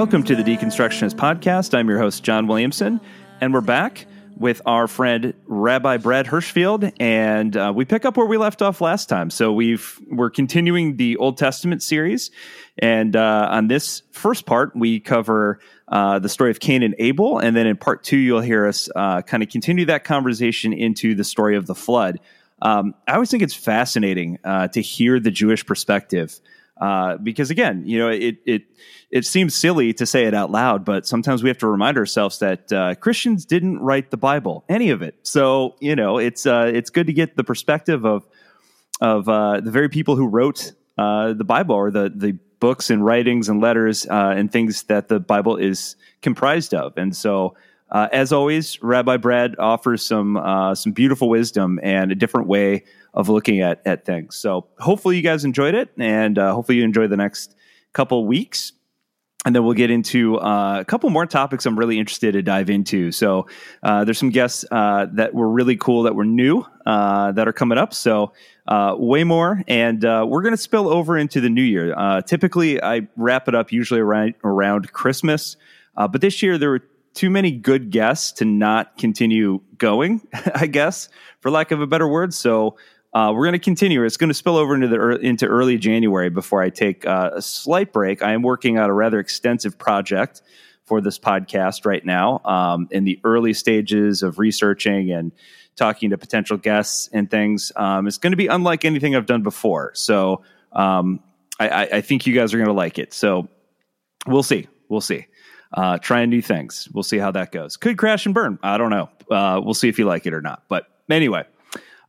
Welcome to the Deconstructionist Podcast. I'm your host, John Williamson, and we're back with our friend Rabbi Brad Hirschfield, and uh, we pick up where we left off last time. So we've we're continuing the Old Testament series, and uh, on this first part, we cover uh, the story of Cain and Abel, and then in part two, you'll hear us uh, kind of continue that conversation into the story of the flood. Um, I always think it's fascinating uh, to hear the Jewish perspective uh, because again, you know, it it it seems silly to say it out loud, but sometimes we have to remind ourselves that uh, Christians didn't write the Bible, any of it. So you know, it's uh, it's good to get the perspective of of uh, the very people who wrote uh, the Bible or the the books and writings and letters and things that the Bible is comprised of. And so, as always, Rabbi Brad offers some some beautiful wisdom and a different way of looking at at things. So hopefully you guys enjoyed it, and uh, hopefully you enjoy the next couple weeks. And then we'll get into uh, a couple more topics I'm really interested to dive into. So uh, there's some guests uh, that were really cool that were new uh, that are coming up. So uh, way more, and we're going to spill over into the new year. typically, I wrap it up usually around around Christmas, but this year there were too many good guests to not continue going, I guess, for lack of a better word. So uh, we're going to continue. It's going to spill over into the into early January before I take uh, a slight break. I am working on a rather extensive project for this podcast right now, um, in the early stages of researching and talking to potential guests and things. Um, it's going to be unlike anything I've done before. So um, I, I, think you guys are going to like it. So we'll see. We'll see. Uh, trying new things. We'll see how that goes. Could crash and burn. I don't know. Uh, we'll see if you like it or not. But anyway.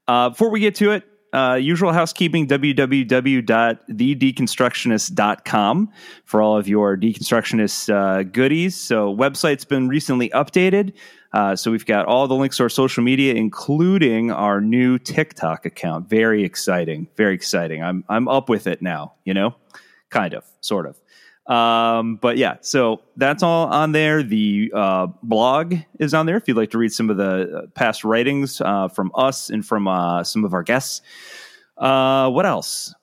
Uh, before we get to it, uh, usual housekeeping www.thedeconstructionist.com for all of your deconstructionist uh, goodies. So, website's been recently updated. Uh, so, we've got all the links to our social media, including our new TikTok account. Very exciting. Very exciting. I'm, I'm up with it now, you know, kind of, sort of. Um, but yeah, so that's all on there. The uh, blog is on there if you'd like to read some of the uh, past writings uh, from us and from uh, some of our guests. Uh, what else?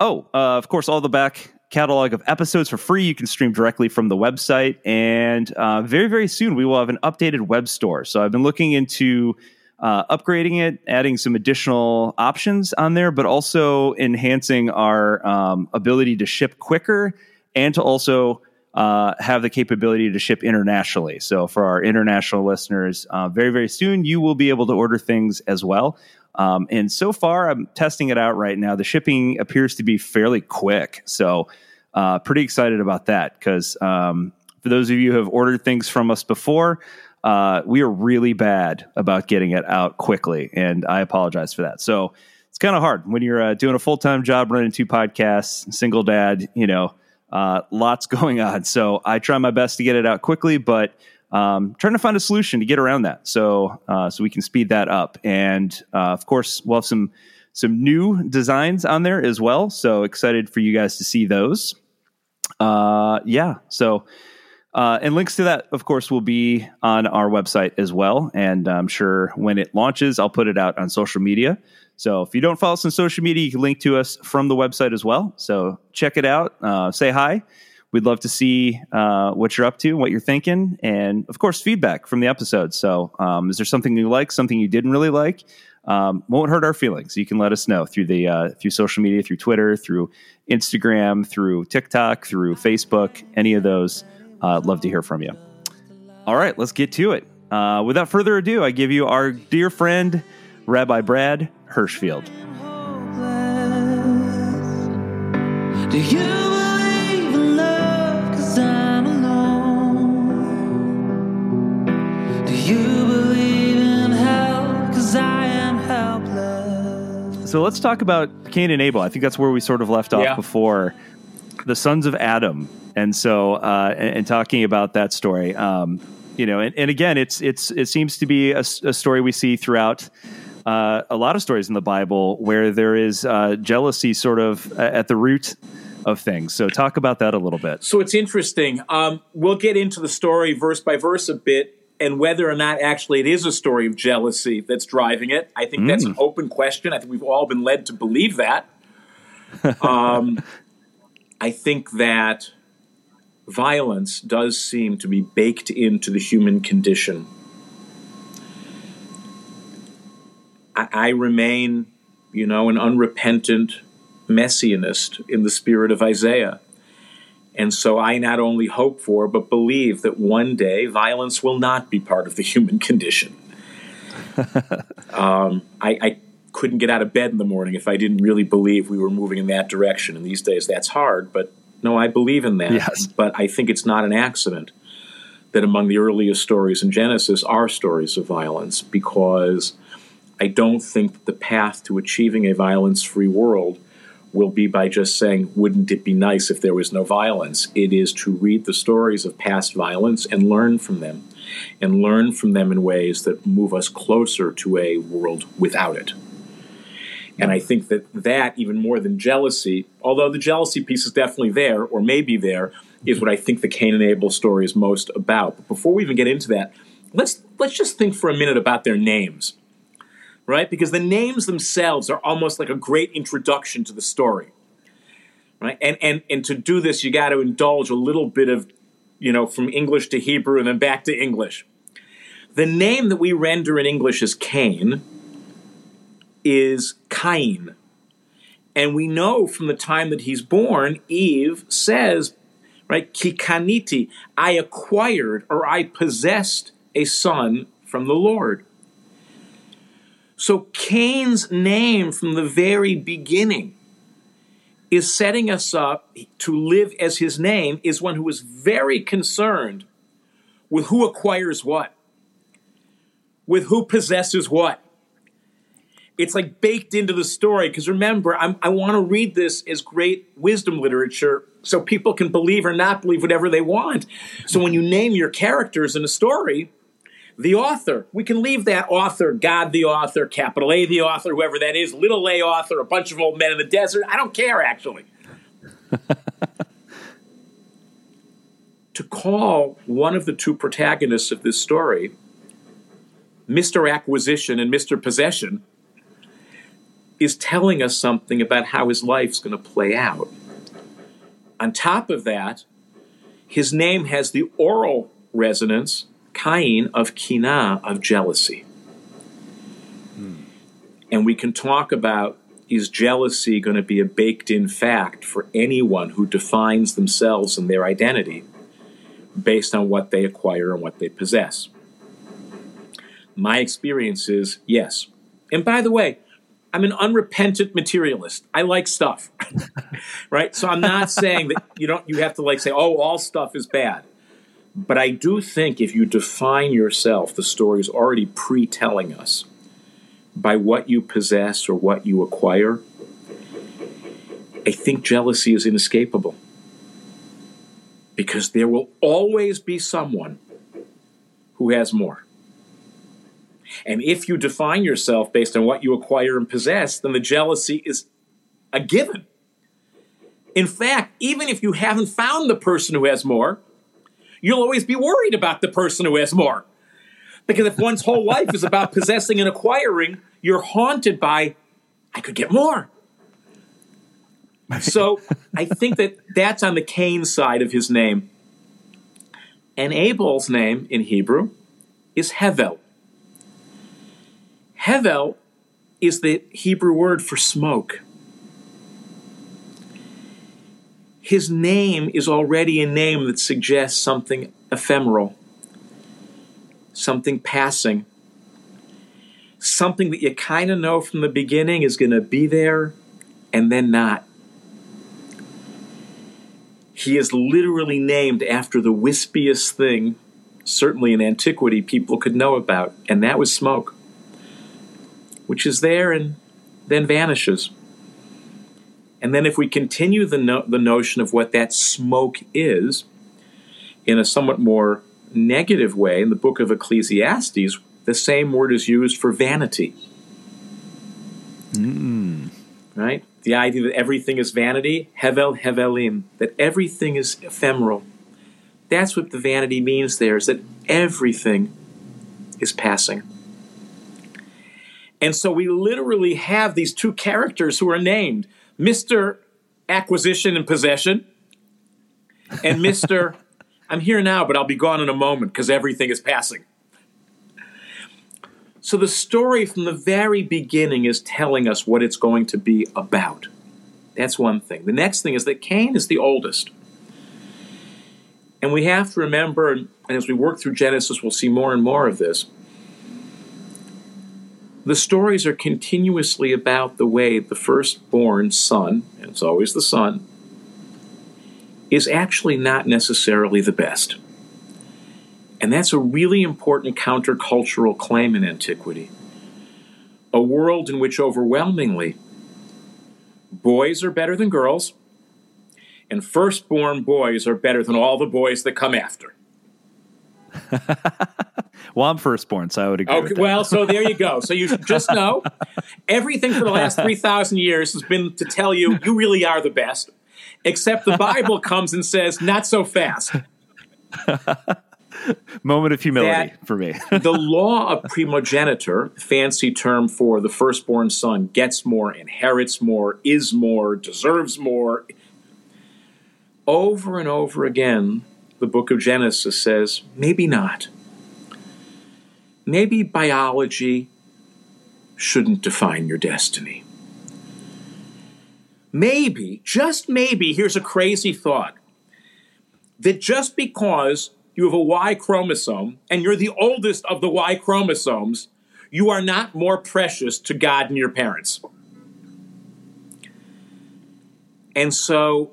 Oh, uh, of course, all the back catalog of episodes for free. You can stream directly from the website. And very, very soon, we will have an updated web store. So I've been looking into. Uh, upgrading it, adding some additional options on there, but also enhancing our um, ability to ship quicker and to also uh, have the capability to ship internationally. So for our international listeners, uh, very very soon you will be able to order things as well. Um, and so far, I'm testing it out right now. The shipping appears to be fairly quick, so uh, pretty excited about that. Because um, for those of you who have ordered things from us before, uh, we are really bad about getting it out quickly, and I apologize for that. So it's kind of hard when you're uh, doing a full time job, running two podcasts, single dad. You know uh, lots going on. So I try my best to get it out quickly, but um, trying to find a solution to get around that. So uh, so we can speed that up. And uh, of course, we'll have some some new designs on there as well. So excited for you guys to see those. Uh, yeah. So. Uh, and links to that, of course, will be on our website as well. And I'm sure when it launches, I'll put it out on social media. So if you don't follow us on social media, you can link to us from the website as well. So check it out. Uh, say hi. We'd love to see uh, what you're up to, what you're thinking, and of course, feedback from the episode. So, um, is there something you like, something you didn't really like? Um, won't hurt our feelings. You can let us know through the uh, through social media, through Twitter, through Instagram, through TikTok, through Facebook. Any of those, uh, love to hear from you. All right, let's get to it. Uh, without further ado, I give you our dear friend Rabbi Brad Hirschfield. Do you believe in love? Cause I'm alone. Do you believe in hell? Cause I am helpless. So let's talk about Cain and Abel. I think that's where we sort of left off yeah. before. The sons of Adam. And so, uh, and, and, talking about that story, um, you know, and, and, again, it's it's it seems to be a, a story we see throughout uh, a lot of stories in the Bible where there is uh, jealousy sort of at the root of things. So, talk about that a little bit. So, it's interesting. Um, we'll get into the story verse by verse a bit and whether or not actually it is a story of jealousy that's driving it. I think mm. that's an mm. open question. I think we've all been led to believe that. Um, I think that violence does seem to be baked into the human condition. I, I remain, you know, an unrepentant messianist in the spirit of Isaiah. And so I not only hope for, but believe that one day violence will not be part of the human condition. um, I, I, couldn't get out of bed in the morning if I didn't really believe we were moving in that direction. And these days that's hard, but no, I believe in that. Yes. But I think it's not an accident that among the earliest stories in Genesis are stories of violence because I don't think the path to achieving a violence free world will be by just saying, wouldn't it be nice if there was no violence? It is to read the stories of past violence and learn from them, and learn from them in ways that move us closer to a world without it. And I think that that, even more than jealousy, although the jealousy piece is definitely there, or may be there, is what I think the Cain and Abel story is most about. But before we even get into that, let's let's just think for a minute about their names right? Because the names themselves are almost like a great introduction to the story, right? And and and to do this, you got to indulge a little bit of, you know, from English to Hebrew and then back to English. The name that we render in English as Cain is Cain. And we know from the time that he's born, Eve says, right, Kikaniti, I acquired or I possessed a son from the Lord. So Cain's name from the very beginning is setting us up to live as his name is one who is very concerned with who acquires what, with who possesses what. It's like baked into the story because remember, I'm, i want to read this as great wisdom literature so people can believe or not believe whatever they want. So when you name your characters in a story, the author. We can leave that author, God the author, capital A the author, whoever that is, little a author, a bunch of old men in the desert. I don't care, actually. to call one of the two protagonists of this story Mr. Acquisition and Mr. Possession is telling us something about how his life's going to play out. On top of that, his name has the oral resonance Cain of kina, of jealousy. Hmm. And we can talk about is jealousy going to be a baked in fact for anyone who defines themselves and their identity based on what they acquire and what they possess? My experience is yes. And by the way, I'm an unrepentant materialist. I like stuff. right? So I'm not saying that you don't you have to like say, "Oh, all stuff is bad." But I do think if you define yourself, the story is already pre telling us by what you possess or what you acquire. I think jealousy is inescapable because there will always be someone who has more. And if you define yourself based on what you acquire and possess, then the jealousy is a given. In fact, even if you haven't found the person who has more, you'll always be worried about the person who has more. Because if one's whole life is about possessing and acquiring, you're haunted by, I could get more. So I think that that's on the Cain side of his name. And Abel's name in Hebrew is Hevel. Hevel is the Hebrew word for smoke. His name is already a name that suggests something ephemeral, something passing, something that you kind of know from the beginning is going to be there and then not. He is literally named after the wispiest thing, certainly in antiquity, people could know about, and that was smoke, which is there and then vanishes. And then if we continue the, no- the notion of what that smoke is in a somewhat more negative way, in the book of Ecclesiastes, the same word is used for vanity. Mm. Right? The idea that everything is vanity, hevel hevelim, that everything is ephemeral. That's what the vanity means there, is that everything is passing. And so we literally have these two characters who are named Mr. Acquisition and Possession and Mr. I'm here now, but I'll be gone in a moment because everything is passing. So the story from the very beginning is telling us what it's going to be about. That's one thing. The next thing is that Cain is the oldest. And we have to remember, and as we work through Genesis, we'll see more and more of this. The stories are continuously about the way the firstborn son, and it's always the son, is actually not necessarily the best. And that's a really important countercultural claim in antiquity. A world in which overwhelmingly boys are better than girls, and firstborn boys are better than all the boys that come after. well, I'm firstborn, so I would agree. Okay, well, so there you go. So you should just know everything for the last 3,000 years has been to tell you you really are the best, except the Bible comes and says, not so fast. Moment of humility for me. the law of primogeniture, fancy term for the firstborn son, gets more, inherits more, is more, deserves more. Over and over again, the book of Genesis says, maybe not. Maybe biology shouldn't define your destiny. Maybe, just maybe, here's a crazy thought that just because you have a Y chromosome and you're the oldest of the Y chromosomes, you are not more precious to God and your parents. And so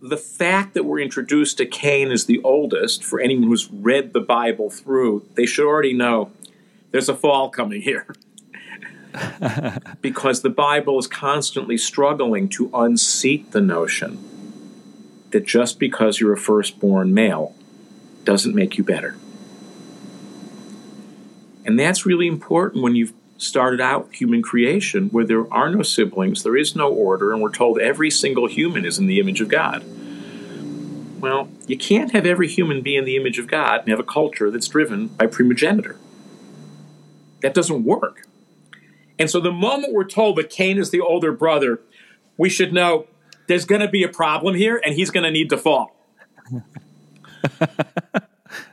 the fact that we're introduced to Cain as the oldest, for anyone who's read the Bible through, they should already know there's a fall coming here. because the Bible is constantly struggling to unseat the notion that just because you're a firstborn male doesn't make you better. And that's really important when you've started out human creation where there are no siblings, there is no order, and we're told every single human is in the image of God. Well, you can't have every human be in the image of God and have a culture that's driven by primogeniture. That doesn't work. And so the moment we're told that Cain is the older brother, we should know there's going to be a problem here and he's going to need to fall.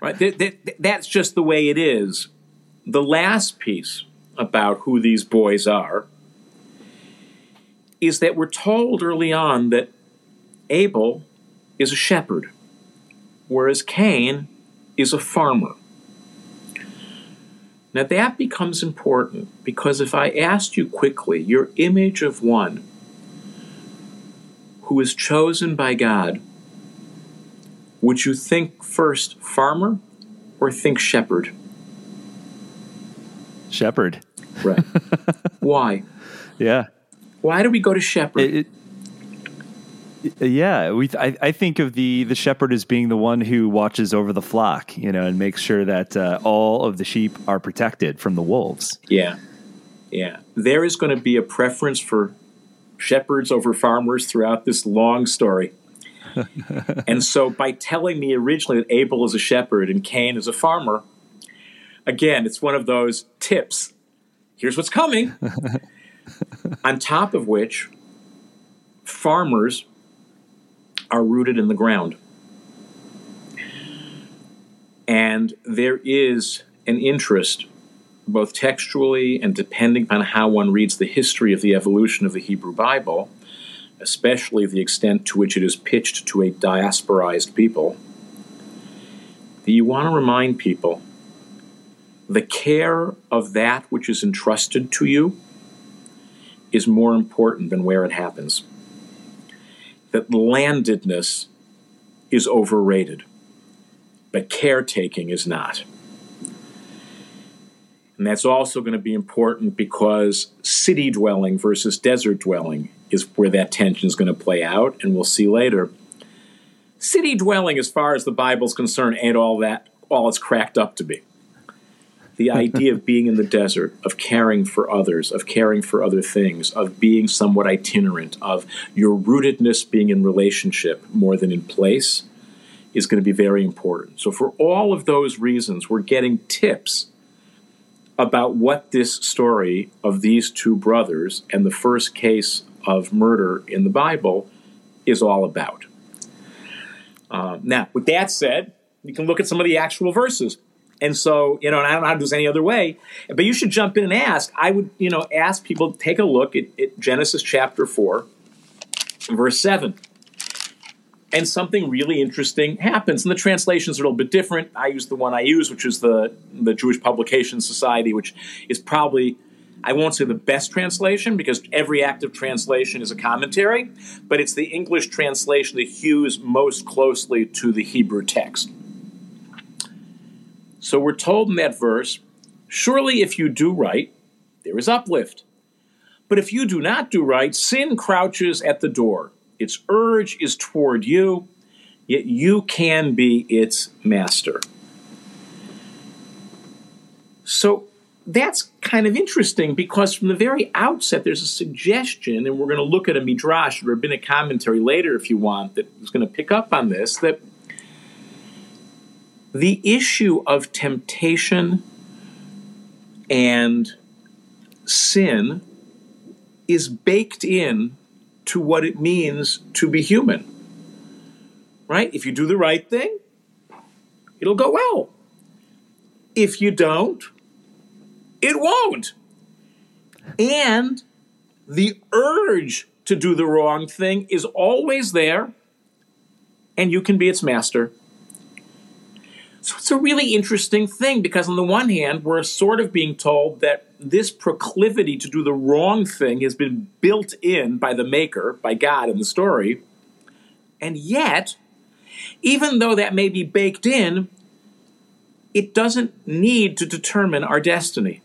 right? That, that, that's just the way it is. The last piece about who these boys are is that we're told early on that Abel is a shepherd, whereas Cain is a farmer. Now that becomes important because if I asked you quickly your image of one who is chosen by God would you think first farmer or think shepherd? Shepherd. Right. Why? Yeah. Why do we go to shepherd? It, it, yeah, we. I, I, think of the the shepherd as being the one who watches over the flock, you know, and makes sure that uh, all of the sheep are protected from the wolves. Yeah, yeah. There is going to be a preference for shepherds over farmers throughout this long story. and so by telling me originally that Abel is a shepherd and Cain is a farmer, again, it's one of those tips. Here's what's coming. On top of which, farmers are rooted in the ground. And there is an interest, both textually and depending upon how one reads the history of the evolution of the Hebrew Bible, especially the extent to which it is pitched to a diasporized people, that you want to remind people the care of that which is entrusted to you is more important than where it happens. That landedness is overrated, but caretaking is not. And that's also going to be important because city dwelling versus desert dwelling is where that tension is going to play out, and we'll see later. City dwelling, as far as the Bible's concerned, ain't all that all it's cracked up to be. The idea of being in the desert, of caring for others, of caring for other things, of being somewhat itinerant, of your rootedness being in relationship more than in place, is going to be very important. So, for all of those reasons, we're getting tips about what this story of these two brothers and the first case of murder in the Bible is all about. Um, now, with that said, you can look at some of the actual verses. And so, you know, and I don't know how to do this any other way, but you should jump in and ask. I would, you know, ask people to take a look at, at Genesis chapter 4, verse 7 and something really interesting happens. And the translations are a little bit different. I use the one I use, which is the the Jewish Publication Society, which is probably I won't say the best translation because every active translation is a commentary, but it's the English translation that hews most closely to the Hebrew text. So we're told in that verse, surely if you do right, there is uplift. But if you do not do right, sin crouches at the door. Its urge is toward you, yet you can be its master. So that's kind of interesting because from the very outset, there's a suggestion, and we're going to look at a midrash, or a rabbinic commentary later if you want, that is going to pick up on this, that the issue of temptation and sin is baked in to what it means to be human. Right? If you do the right thing, it'll go well. If you don't, it won't. And the urge to do the wrong thing is always there, and you can be its master. So it's a really interesting thing because, on the one hand, we're sort of being told that this proclivity to do the wrong thing has been built in by the Maker, by God in the story. And yet, even though that may be baked in, it doesn't need to determine our destiny.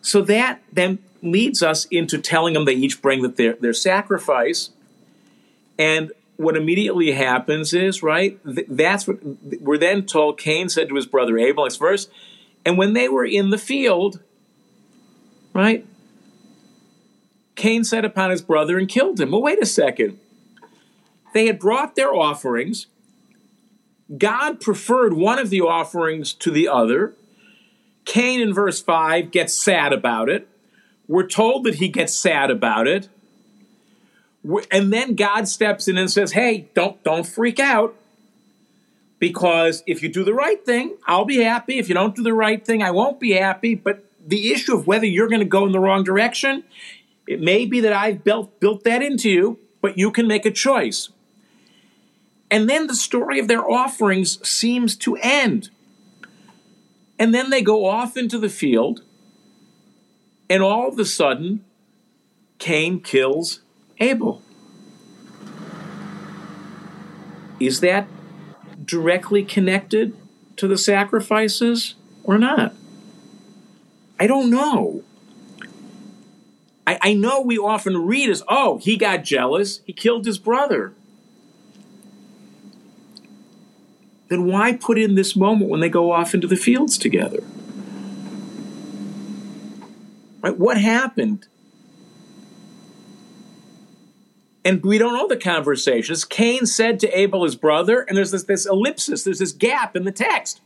So that then leads us into telling them they each bring their, their sacrifice. And what immediately happens is, right, that's what we're then told Cain said to his brother Abel, next verse, and when they were in the field, right, Cain set upon his brother and killed him. Well, wait a second. They had brought their offerings. God preferred one of the offerings to the other. Cain in verse 5 gets sad about it. We're told that he gets sad about it. And then God steps in and says, "Hey, don't don't freak out. Because if you do the right thing, I'll be happy. If you don't do the right thing, I won't be happy. But the issue of whether you're going to go in the wrong direction, it may be that I've built built that into you, but you can make a choice." And then the story of their offerings seems to end. And then they go off into the field, and all of a sudden, Cain kills Abel. Is that directly connected to the sacrifices or not? I don't know. I, I, know we often read as, oh, he got jealous, he killed his brother. then why put in this moment when they go off into the fields together? Right? What happened? And we don't know the conversations. Cain said to Abel, his brother, and there's this, this ellipsis, there's this gap in the text.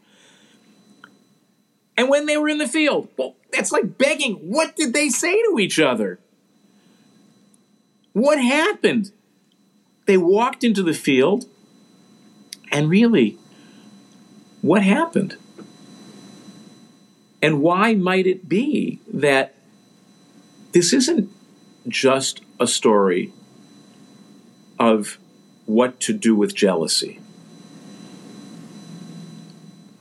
And when they were in the field, well, that's like begging. What did they say to each other? What happened? They walked into the field, and really, what happened? And why might it be that this isn't just a story of what to do with jealousy?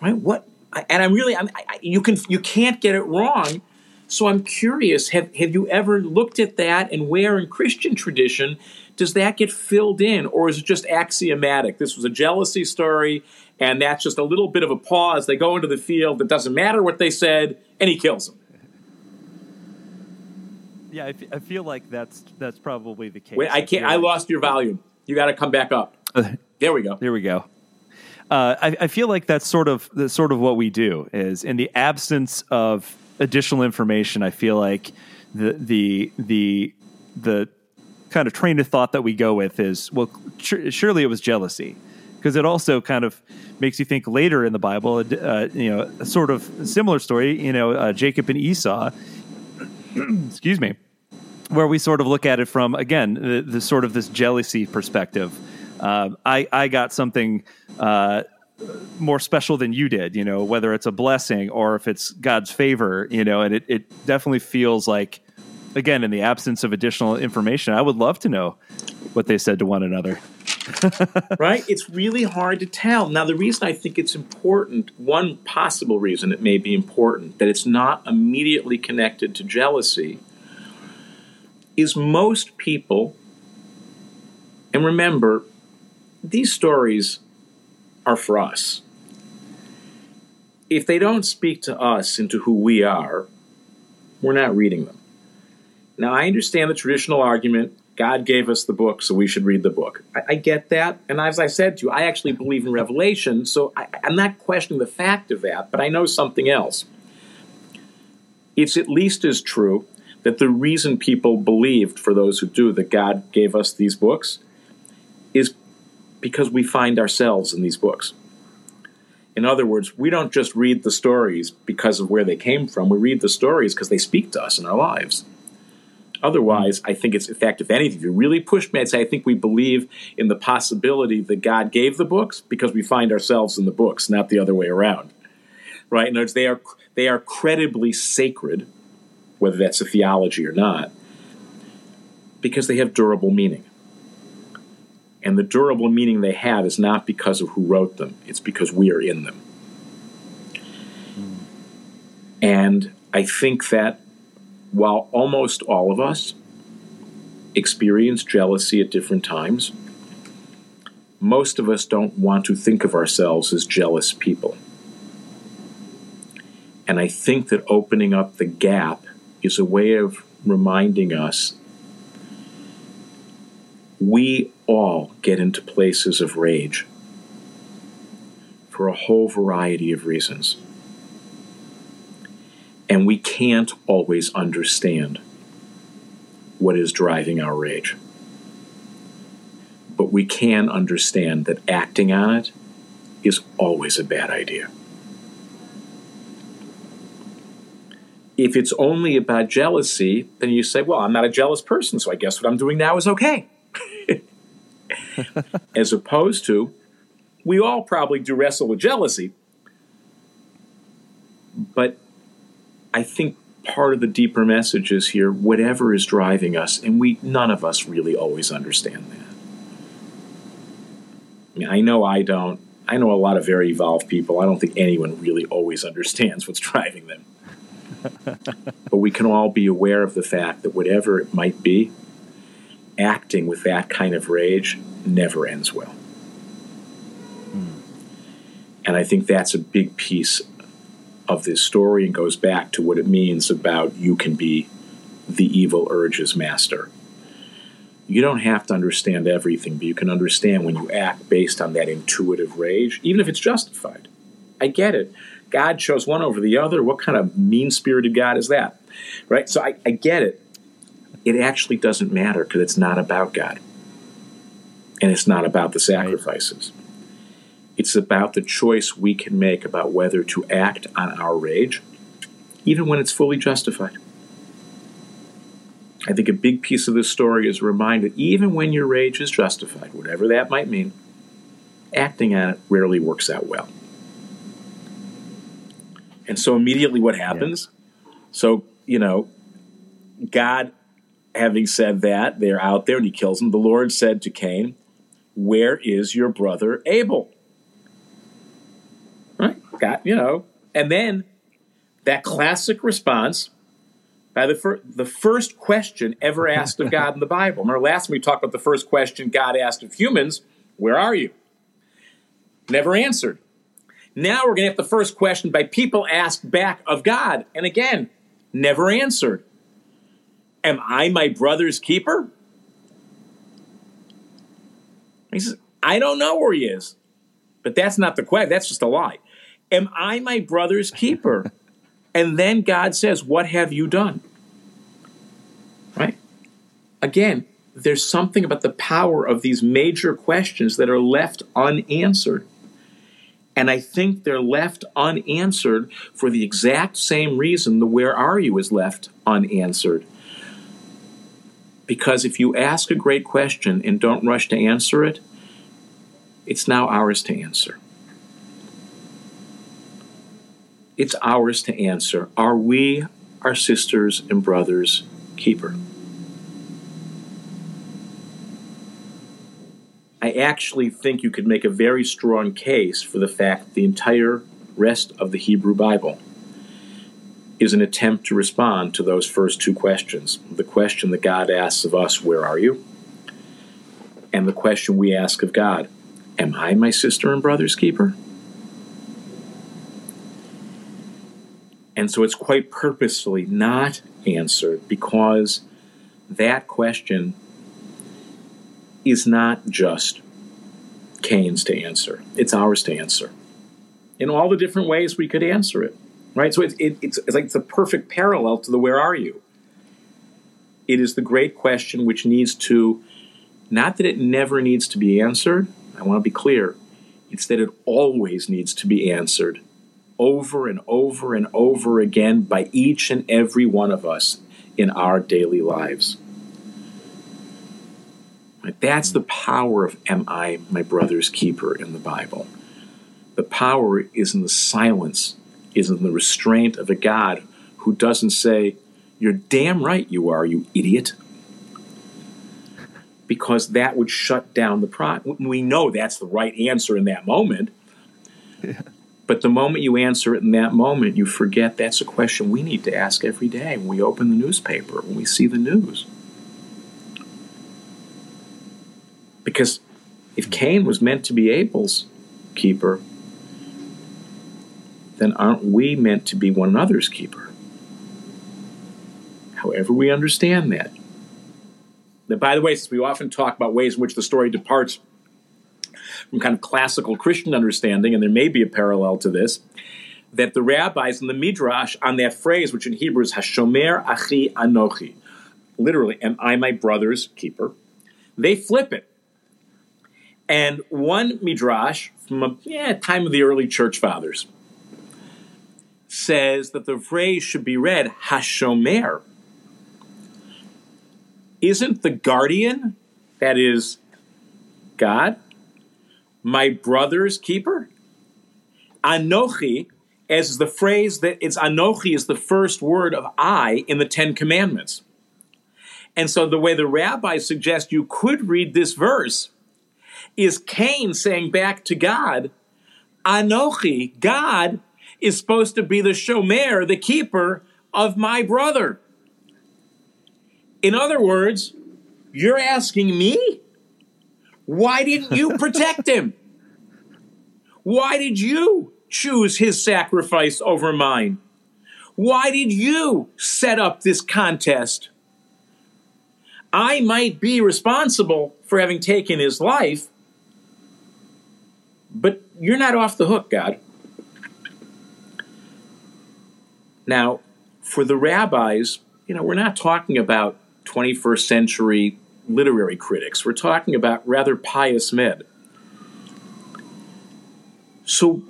Right? What? And I'm really, I'm, I, you can, you can't get it wrong. So I'm curious. Have have you ever looked at that, and where in Christian tradition does that get filled in, or is it just axiomatic? This was a jealousy story, and that's just a little bit of a pause. They go into the field. It doesn't matter what they said, and he kills them. Yeah, I, f- I feel like that's that's probably the case. Wait, I can't. I, I lost your volume. You got to come back up. there we go. There we go. Uh, I, I, feel like that's sort of that's sort of what we do is in the absence of additional information. I feel like the the the the kind of train of thought that we go with is well, tr- surely it was jealousy because it also kind of makes you think later in the Bible, uh, you know, a sort of similar story, you know, uh, Jacob and Esau, excuse me, where we sort of look at it from again the, the sort of this jealousy perspective. Uh, I I got something uh, more special than you did, you know, whether it's a blessing or if it's God's favor, you know, and it, it definitely feels like, again, in the absence of additional information, I would love to know what they said to one another. Right? It's really hard to tell. Now, the reason I think it's important, one possible reason it may be important, that it's not immediately connected to jealousy, is most people, and remember, these stories are for us. If they don't speak to us into who we are, we're not reading them. Now, I understand the traditional argument God gave us the book, so we should read the book. I, I get that. And as I said to you, I actually believe in revelation, so I, I'm not questioning the fact of that, but I know something else. It's at least as true that the reason people believed, for those who do, that God gave us these books is because we find ourselves in these books. In other words, we don't just read the stories because of where they came from, we read the stories because they speak to us in our lives. Otherwise, I think it's, in fact, if anything, if you really push me, I'd say I think we believe in the possibility that God gave the books because we find ourselves in the books, not the other way around. Right? In other words, they are, they are credibly sacred, whether that's a theology or not, because they have durable meaning. And the durable meaning they have is not because of who wrote them, it's because we are in them. Hmm. And I think that while almost all of us experience jealousy at different times, most of us don't want to think of ourselves as jealous people. And I think that opening up the gap is a way of reminding us we all get into places of rage for a whole variety of reasons. And we can't always understand what is driving our rage. But we can understand that acting on it is always a bad idea. If it's only about jealousy, then you say, well, I'm not a jealous person, so I guess what I'm doing now is okay. as opposed to, we all probably do wrestle with jealousy, but I think part of the deeper message is here whatever is driving us, and we none of us really always understand that. I mean, I know I don't. I know a lot of very evolved people. I don't think anyone really always understands what's driving them. but we can all be aware of the fact that whatever it might be, acting with that kind of rage never ends well. Mm. And I think that's a big piece of this story and goes back to what it means about you can be the evil urge's master. You don't have to understand everything, but you can understand when you act based on that intuitive rage, even if it's justified. I get it. God chose one over the other. What kind of mean spirited God is that? Right? So I, I get it it actually doesn't matter because it's not about God. And it's not about the sacrifices. Right. It's about the choice we can make about whether to act on our rage, even when it's fully justified. I think a big piece of this story is a reminder that even when your rage is justified, whatever that might mean, acting on it rarely works out well. And so immediately what happens? Yeah. So, you know, God having said that, they're out there and he kills them. The Lord said to Cain, Where is your brother Abel? Got, you know. And then that classic response by the, fir- the first question ever asked of God in the Bible. Remember last time we talked about the first question God asked of humans Where are you? Never answered. Now we're going to have the first question by people asked back of God. And again, never answered. Am I my brother's keeper? He says, I don't know where he is. But that's not the question. That's just a lie. Am I my brother's keeper? and then God says, What have you done? Right? Again, there's something about the power of these major questions that are left unanswered. And I think they're left unanswered for the exact same reason the where are you is left unanswered Because if you ask a great question and don't rush to answer it, it's now ours to answer. It's ours to answer. Are we our sisters and brothers' keeper? I actually think you could make a very strong case for the fact that the entire rest of the Hebrew Bible is an attempt to respond to those first two questions. The question that God asks of us, Where are you? And the question we ask of God, Am I my sister and brother's keeper? And so it's quite purposefully not answered because that question is not just Cain's to answer, it's ours to answer. In all the different ways we could answer it right? So it, it, it's, it's like it's a perfect parallel to the where are you? It is the great question which needs to, not that it never needs to be answered, I want to be clear, it's that it always needs to be answered over and over and over again by each and every one of us in our daily lives. That's the power of Am I my brother's keeper in the Bible. The power is in the silence is in the restraint of a God who doesn't say, You're damn right you are, you idiot. Because that would shut down the pro. We know that's the right answer in that moment. Yeah. But the moment you answer it in that moment, you forget that's a question we need to ask every day when we open the newspaper, when we see the news. Because if Cain was meant to be Abel's keeper, then aren't we meant to be one another's keeper? However, we understand that. Now, by the way, since we often talk about ways in which the story departs from kind of classical Christian understanding, and there may be a parallel to this, that the rabbis in the Midrash on that phrase, which in Hebrew is Hashomer Achi Anochi, literally, am I my brother's keeper? They flip it. And one Midrash from a yeah, time of the early church fathers says that the phrase should be read Hashomer. Isn't the guardian, that is God, my brother's keeper? Anochi, as the phrase that it's Anochi is the first word of I in the Ten Commandments. And so the way the rabbis suggest you could read this verse is Cain saying back to God, Anochi, God, is supposed to be the shomer, the keeper of my brother. In other words, you're asking me? Why didn't you protect him? Why did you choose his sacrifice over mine? Why did you set up this contest? I might be responsible for having taken his life, but you're not off the hook, God. Now, for the rabbis, you know, we're not talking about 21st century literary critics. We're talking about rather pious men. So,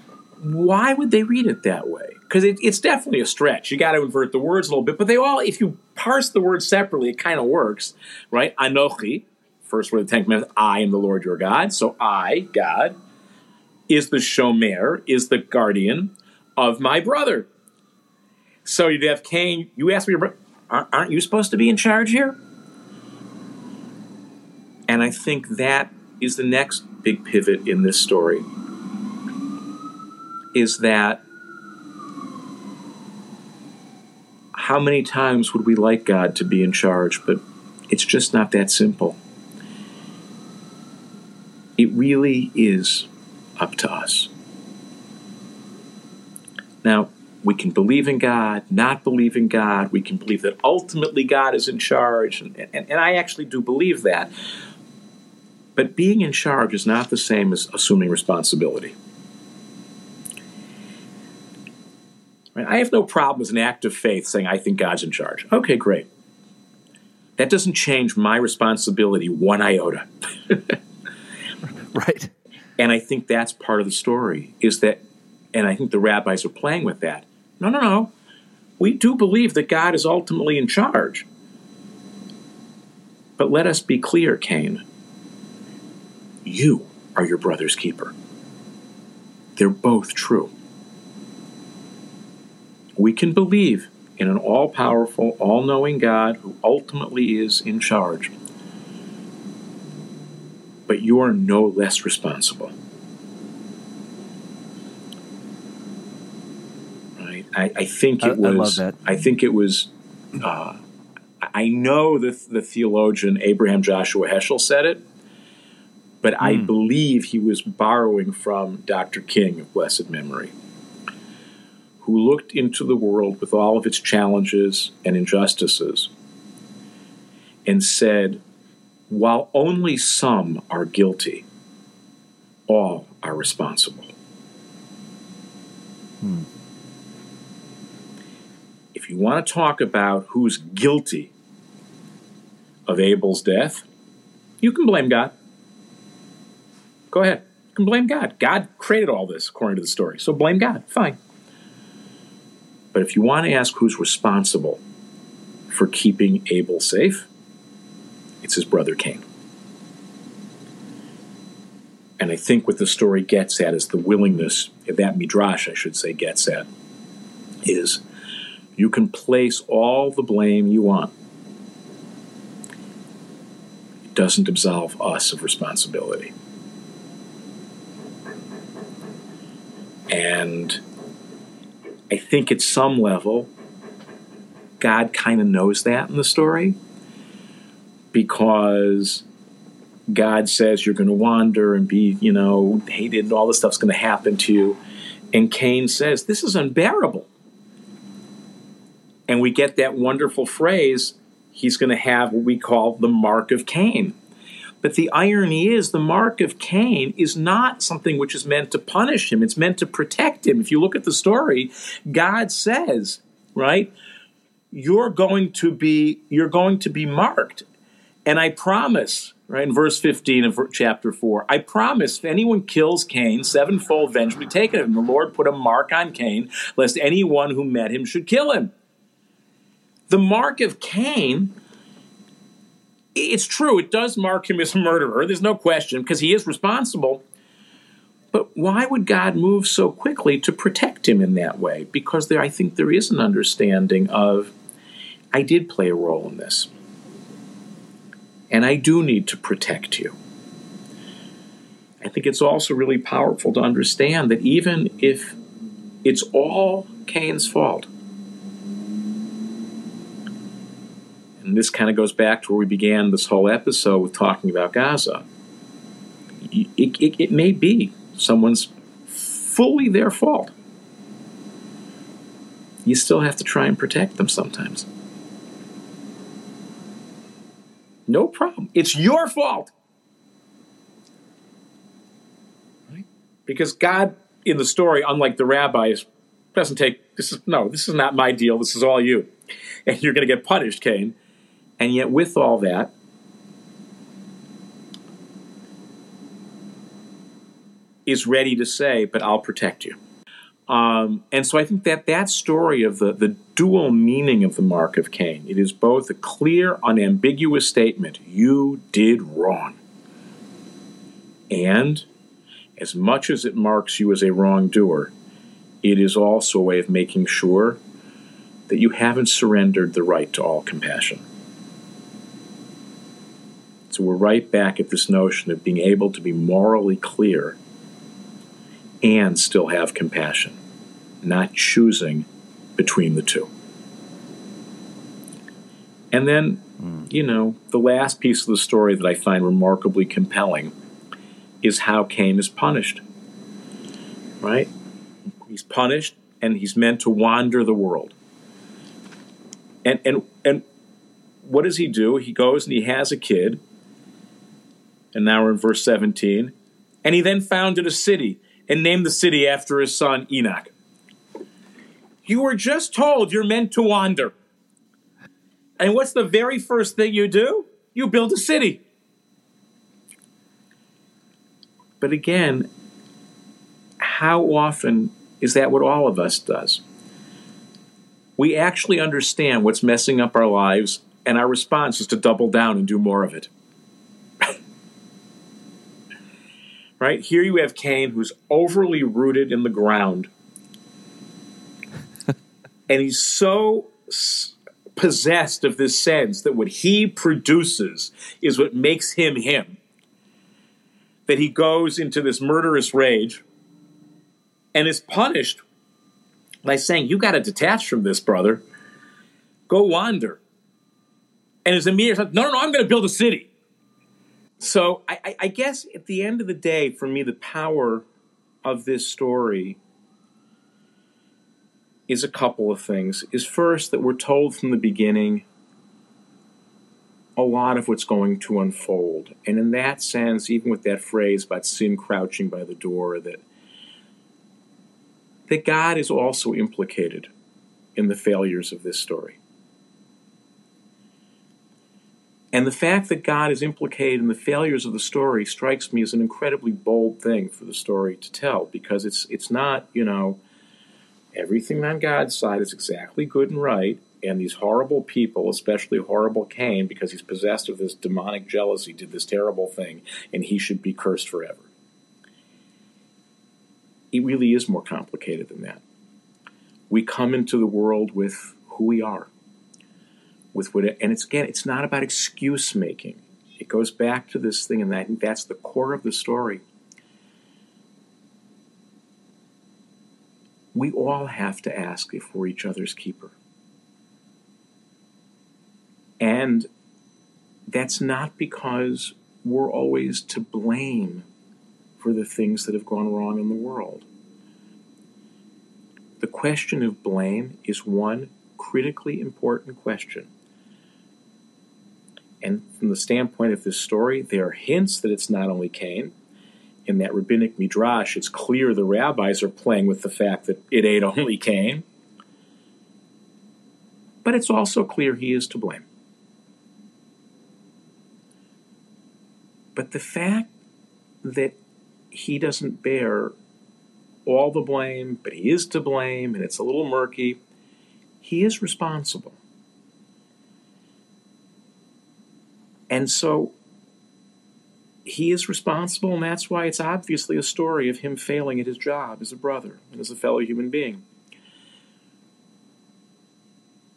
why would they read it that way? Because it, it's definitely a stretch. You got to invert the words a little bit, but they all, if you parse the words separately, it kind of works, right? Anochi, first word of the Ten Commandments, I am the Lord your God. So, I, God, is the shomer, is the guardian of my brother. So you'd have Cain. You ask me, aren't you supposed to be in charge here? And I think that is the next big pivot in this story. Is that how many times would we like God to be in charge? But it's just not that simple. It really is up to us. Now, we can believe in God, not believe in God. We can believe that ultimately God is in charge. And, and, and, I actually do believe that. But being in charge is not the same as assuming responsibility. I have no problem as an act of faith saying, I think God's in charge. Okay, great. That doesn't change my responsibility one iota. right. And I think that's part of the story is that, and I think the rabbis are playing with that no, no, no. We do believe that God is ultimately in charge. But let us be clear, Cain. You are your brother's keeper. They're both true. We can believe in an all powerful, all knowing God who ultimately is in charge. But you are no less responsible. Right? I, I think it I- I was. love that. I think it was. Uh, I know the, the theologian Abraham Joshua Heschel said it, but I Hmm. believe he was borrowing from Dr. King of blessed memory, who looked into the world with all of its challenges and injustices and said, while only some are guilty, all are responsible. If you want to talk about who's guilty of Abel's death, you can blame God. Go ahead. You can blame God. God created all this, according to the story. So blame God. Fine. But if you want to ask who's responsible for keeping Abel safe, it's his brother Cain. And I think what the story gets at is the willingness, that Midrash, I should say, gets at, is you can place all the blame you want. It doesn't absolve us of responsibility. And I think at some level, God kind of knows that in the story because God says you're going to wander and be, you know, hated and all this stuff's going to happen to you. And Cain says, This is unbearable. And we get that wonderful phrase, he's going to have what we call the mark of Cain. But the irony is, the mark of Cain is not something which is meant to punish him, it's meant to protect him. If you look at the story, God says, right? You're going to be you're going to be marked. And I promise, right, in verse 15 of chapter 4, I promise if anyone kills Cain, sevenfold vengeance will be taken of him. The Lord put a mark on Cain, lest anyone who met him should kill him. The mark of Cain, it's true, it does mark him as a murderer. There's no question, because he is responsible. But why would God move so quickly to protect him in that way? Because there, I think there is an understanding of, I did play a role in this and I do need to protect you. I think it's also really powerful to understand that even if it's all Cain's fault, and this kind of goes back to where we began this whole episode with talking about Gaza, it, it, it may be someone's fully their fault. You still have to try and protect them sometimes. No problem. It's your fault. Right? Because God in the story, unlike the rabbis, doesn't take this is no, this is not my deal, this is all you. And you're gonna get punished, Cain. And yet with all that, is ready to say, but I'll protect you. Um, and so I think that that story of the, the dual meaning of the mark of Cain, it is both a clear, unambiguous statement, you did wrong. And as much as it marks you as a wrongdoer, it is also a way of making sure that you haven't surrendered the right to all compassion. So we're right back at this notion of being able to be morally clear and still have compassion, not choosing between the two. And then, hmm. you know, the last piece of the story that I find remarkably compelling is how Cain is punished. Right? He's punished and he's meant to wander the world. And and and what does he do? He goes and he has a kid. And now we're in verse 17. And he then founded a city and named the city after his son Enoch. You were just told you're meant to wander. And what's the very first thing you do? You build a city. But again, how often is that what all of us does? We actually understand what's messing up our lives And our response is to double down and do more of it. Right? Here you have Cain who's overly rooted in the ground. and he's so possessed of this sense that what he produces is what makes him him. That he goes into this murderous rage and is punished by saying, You got to detach from this, brother. Go wander. And his immediate, no, no, no, I'm going to build a city. So I, I guess at the end of the day, for me, the power of this story is a couple of things. Is first that we're told from the beginning a lot of what's going to unfold. And in that sense, even with that phrase about sin crouching by the door, that that God is also implicated in the failures of this story. And the fact that God is implicated in the failures of the story strikes me as an incredibly bold thing for the story to tell because it's it's not, you know, everything on God's side is exactly good and right, and these horrible people, especially horrible Cain, because he's possessed of this demonic jealousy, did this terrible thing, and he should be cursed forever. It really is more complicated than that. We come into the world with who we are with what, and it's again, it's not about excuse making. It goes back to this thing, and I think that's the core of the story. We all have to ask if we're each other's keeper. And that's not because we're always to blame for the things that have gone wrong in the world. The question of blame is one critically important question. And from the standpoint of this story, there are hints that it's not only Cain. In that rabbinic midrash, it's clear the rabbis are playing with the fact that it ain't only Cain. But it's also clear he is to blame. But the fact that he doesn't bear all the blame, but he is to blame, and it's a little murky, he is responsible. And so he is responsible, and that's why it's obviously a story of him failing at his job as a brother and as a fellow human being.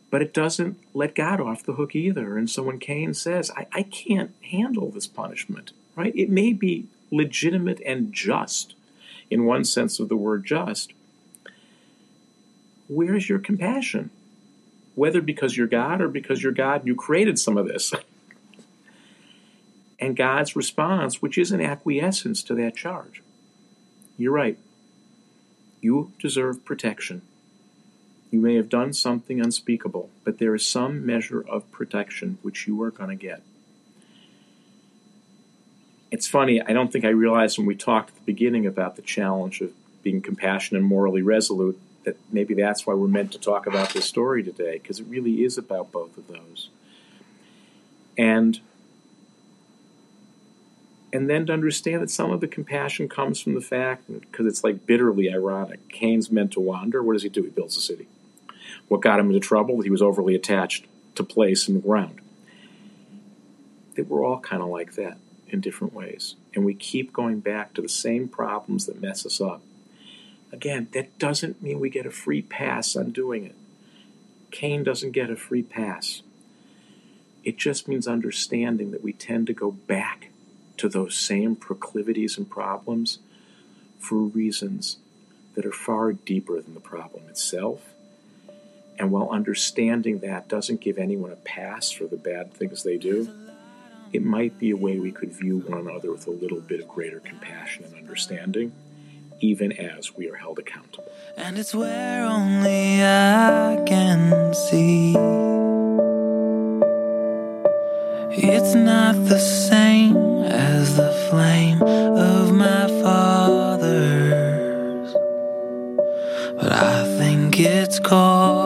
But it doesn't let God off the hook either. And so when Cain says, I, I can't handle this punishment, right? It may be legitimate and just in one sense of the word just. Where's your compassion? Whether because you're God or because you're God you created some of this. and God's response, which is an acquiescence to that charge. You're right. You deserve protection. You may have done something unspeakable, but there is some measure of protection which you are going to get. It's funny, I don't think I realized when we talked at the beginning about the challenge of being compassionate and morally resolute that maybe that's why we're meant to talk about this story today, because it really is about both of those. And and then to understand that some of the compassion comes from the fact because it's like bitterly ironic. Cain's meant to wander. What does he do? He builds a city. What got him into trouble? He was overly attached to place and ground. That we're all kind of like that in different ways, and we keep going back to the same problems that mess us up. Again, that doesn't mean we get a free pass on doing it. Cain doesn't get a free pass. It just means understanding that we tend to go back to those same proclivities and problems for reasons that are far deeper than the problem itself. And while understanding that doesn't give anyone a pass for the bad things they do, it might be a way we could view one another with a little bit of greater compassion and understanding, even as we are held accountable. And it's where only I can see. It's not the same as the flame of my father's. But I think it's calling